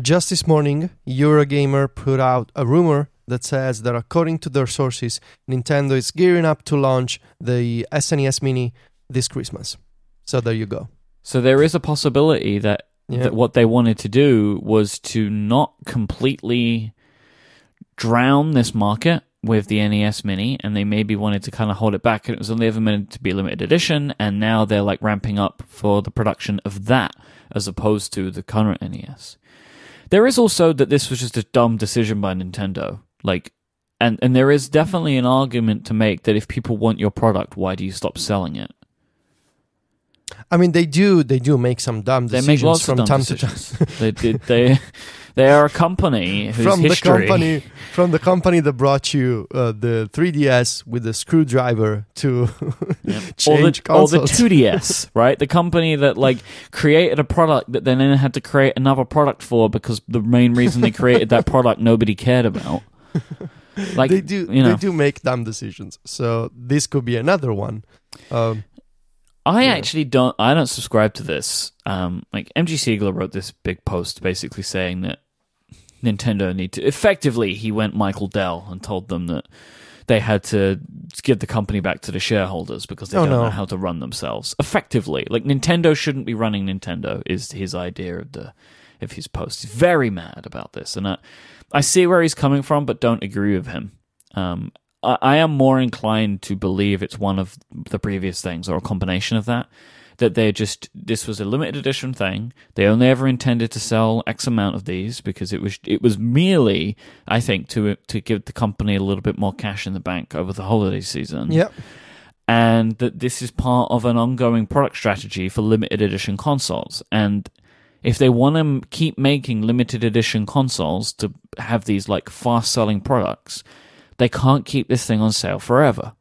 Speaker 2: Just this morning, Eurogamer put out a rumor that says that according to their sources, Nintendo is gearing up to launch the SNES Mini this Christmas. So there you go.
Speaker 1: So there is a possibility that
Speaker 2: Yeah.
Speaker 1: that what they wanted to do was to not completely drown this market with the NES Mini, and they maybe wanted to kind of hold it back. And it was only ever meant to be a limited edition, and now they're like ramping up for the production of that as opposed to the current NES. There is also that this was just a dumb decision by Nintendo, like. And, and there is definitely an argument to make that if people want your product, why do you stop selling it?
Speaker 2: I mean, they do they do make some dumb
Speaker 1: They
Speaker 2: decisions from
Speaker 1: dumb
Speaker 2: time to time.
Speaker 1: decisions. they did. They they are a company whose
Speaker 2: from
Speaker 1: history.
Speaker 2: the company from the company that brought you uh, the 3DS with the screwdriver to
Speaker 1: or
Speaker 2: change
Speaker 1: the, or the 2DS, right? The company that like created a product that then had to create another product for because the main reason they created that product nobody cared about. Like
Speaker 2: they do
Speaker 1: you know,
Speaker 2: they do make dumb decisions. So this could be another one. Um,
Speaker 1: I
Speaker 2: Yeah.
Speaker 1: actually don't. I don't subscribe to this. Um, like MG Siegler wrote this big post basically saying that Nintendo need to effectively. He went Michael Dell and told them that they had to give the company back to the shareholders because they
Speaker 2: Oh,
Speaker 1: don't
Speaker 2: no.
Speaker 1: know how to run themselves effectively. Like Nintendo shouldn't be running Nintendo. Is his idea of the of his post. He's very mad about this, and I, I see where he's coming from, but don't agree with him. Um, I, I am more inclined to believe it's one of the previous things or a combination of that. That they're just this was a limited edition thing. They only ever intended to sell X amount of these because it was it was merely, I think, to to give the company a little bit more cash in the bank over the holiday season
Speaker 2: yeah.
Speaker 1: and that this is part of an ongoing product strategy for limited edition consoles. And if they want to keep making limited edition consoles to have these like fast selling products, they can't keep this thing on sale forever.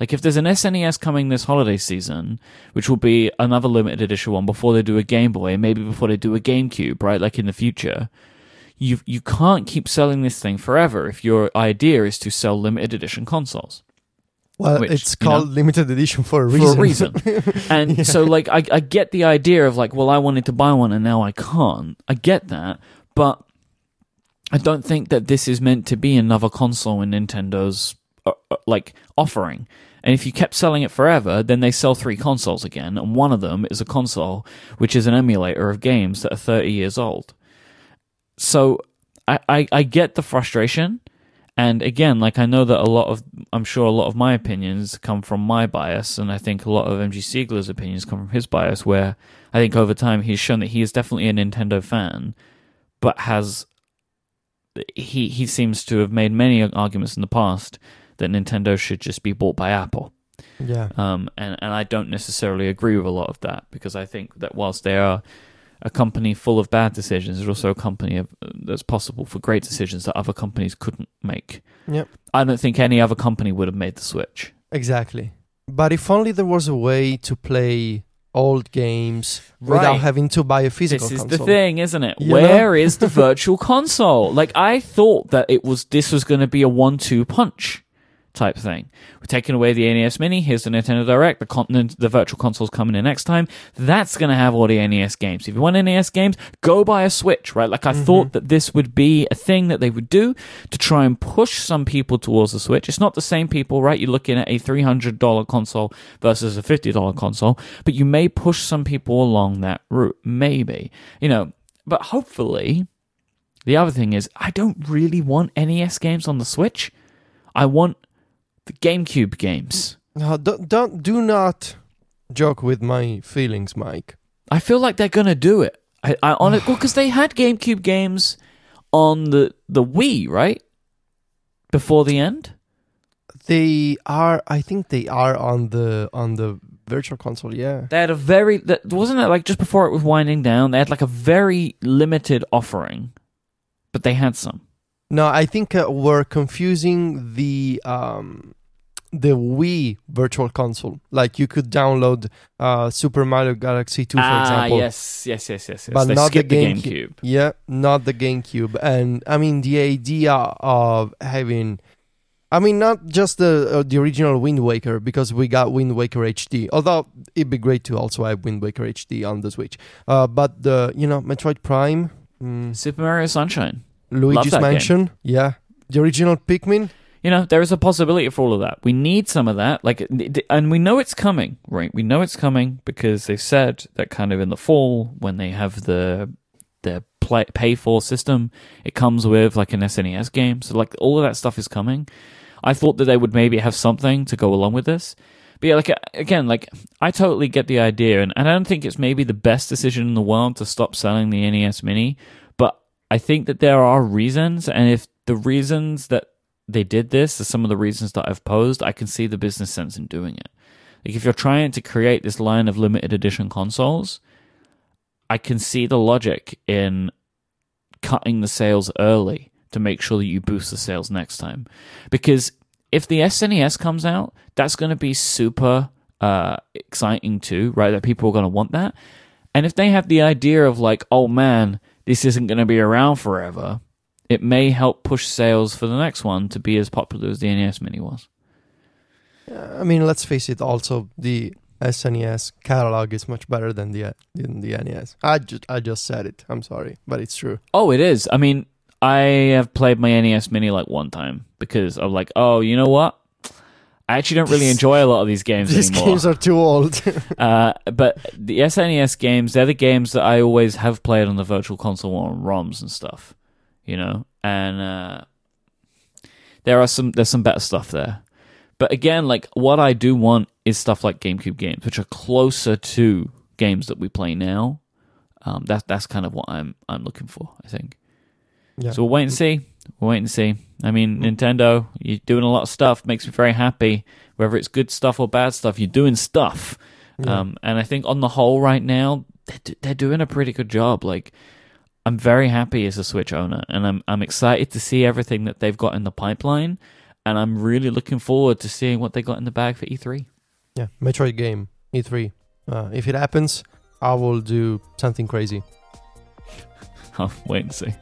Speaker 1: Like if there's an SNES coming this holiday season, which will be another limited edition one before they do a Game Boy and maybe before they do a GameCube, right? Like in the future, you you can't keep selling this thing forever if your idea is to sell limited edition consoles
Speaker 2: Well,
Speaker 1: Which,
Speaker 2: it's
Speaker 1: you know,
Speaker 2: called limited edition for a reason.
Speaker 1: for a reason. And
Speaker 2: Yeah.
Speaker 1: so, like, I, I get the idea of like, well, I wanted to buy one and now I can't. I get that, but I don't think that this is meant to be another console in Nintendo's uh, uh, like offering. And if you kept selling it forever, then they sell three consoles again, and one of them is a console which is an emulator of games that are thirty years old. So I, I, I get the frustration. And again, like I know that a lot of, I'm sure a lot of my opinions come from my bias, and I think a lot of MG Siegler's opinions come from his bias, where I think over time he's shown that he is definitely a Nintendo fan, but has, he, he seems to have made many arguments in the past that Nintendo should just be bought by Apple.
Speaker 2: yeah.
Speaker 1: Um, and, and I don't necessarily agree with a lot of that because I think that whilst they are a company full of bad decisions, they're also a company of, that's possible for great decisions that other companies couldn't make.
Speaker 2: Yep.
Speaker 1: I don't think any other company would have made the switch.
Speaker 2: Exactly. But if only there was a way to play old games without having to buy a physical
Speaker 1: This is
Speaker 2: console.
Speaker 1: the thing, isn't it?
Speaker 2: You
Speaker 1: Where is the virtual console? Like I thought that it was this was going to be a one-two punch type thing. We're taking away the NES Mini. Here's the Nintendo Direct. The continent, the virtual console's coming in next time. That's going to have all the NES games. If you want NES games, go buy a Switch. Right? Like I thought mm-hmm. that this would be a thing that they would do to try and push some people towards the Switch. It's not the same people, right? You're looking at a three hundred dollar console versus a fifty dollar console, but you may push some people along that route. Maybe you know, but hopefully. The other thing is, I don't really want NES games on the Switch. I want the GameCube games.
Speaker 2: No, don't, don't do not joke with my feelings, Mike.
Speaker 1: I feel like they're gonna do it. I, I on it well because they had GameCube games on the the Wii, right? Before the end.
Speaker 2: They are. I think they are on the on the virtual console. Yeah.
Speaker 1: They had a very that wasn't it like just before it was winding down. They had like a very limited offering, but they had some.
Speaker 2: No, I think uh, we're confusing the um the Wii virtual console. Like you could download uh Super Mario Galaxy 2 for
Speaker 1: ah,
Speaker 2: example.
Speaker 1: yes, yes, yes, yes, yes.
Speaker 2: But
Speaker 1: they
Speaker 2: not the
Speaker 1: skipped the
Speaker 2: GameCube.
Speaker 1: GameCube.
Speaker 2: Yeah, not the GameCube. And I mean the idea of having I mean not just the uh, the original Wind Waker because we got Wind Waker HD. Although it'd be great to also have Wind Waker HD on the Switch. Uh but the you know Metroid Prime, mm,
Speaker 1: Super Mario Sunshine.
Speaker 2: Luigi's
Speaker 1: that game.
Speaker 2: Mansion, yeah. The original Pikmin,
Speaker 1: You know, there is a possibility for all of that. We need some of that, like, and we know it's coming, right? We know it's coming because they said that kind of in the fall when they have the the play, pay for system, it comes with like an SNES game. So like all of that stuff is coming. I thought that they would maybe have something to go along with this. But yeah, like again, like I totally get the idea, and, and I don't think it's maybe the best decision in the world to stop selling the NES Mini. I think that there are reasons, and if the reasons that they did this are some of the reasons that I've posed, I can see the business sense in doing it. Like if you're trying to create this line of limited edition consoles, I can see the logic in cutting the sales early to make sure that you boost the sales next time. Because if the SNES comes out, that's going to be super uh, exciting too, right? That people are going to want that. And if they have the idea of like, oh man, this isn't going to be around forever, it may help push sales for the next one to be as popular as the NES Mini was.
Speaker 2: I mean, let's face it. Also, the SNES catalog is much better than the than the NES. I just I just said it. I'm sorry, but it's true.
Speaker 1: Oh, it is. I mean, I have played my NES Mini like one time because I'm like, oh, you know what? I actually don't really enjoy a lot of these games
Speaker 2: These
Speaker 1: anymore.
Speaker 2: games are too old.
Speaker 1: uh, but the SNES games, they're the games that I always have played on the Virtual Console on ROMs and stuff, you know. And uh, there are some there's some better stuff there. But again, like what I do want is stuff like GameCube games, which are closer to games that we play now. Um, that's that's kind of what I'm I'm looking for. I think.
Speaker 2: yeah.
Speaker 1: So we'll wait and see. We'll wait and see. I mean, Nintendo, you're doing a lot of stuff. Makes me very happy. Whether it's good stuff or bad stuff, you're doing stuff.
Speaker 2: Yeah.
Speaker 1: Um, and I think on the whole, right now, they're, they're doing a pretty good job. Like, I'm very happy as a Switch owner, and I'm I'm excited to see everything that they've got in the pipeline, and I'm really looking forward to seeing what they got in the bag for E E3.
Speaker 2: yeah, Metroid game E3. Uh, if it happens, I will do something crazy.
Speaker 1: I'll wait and see.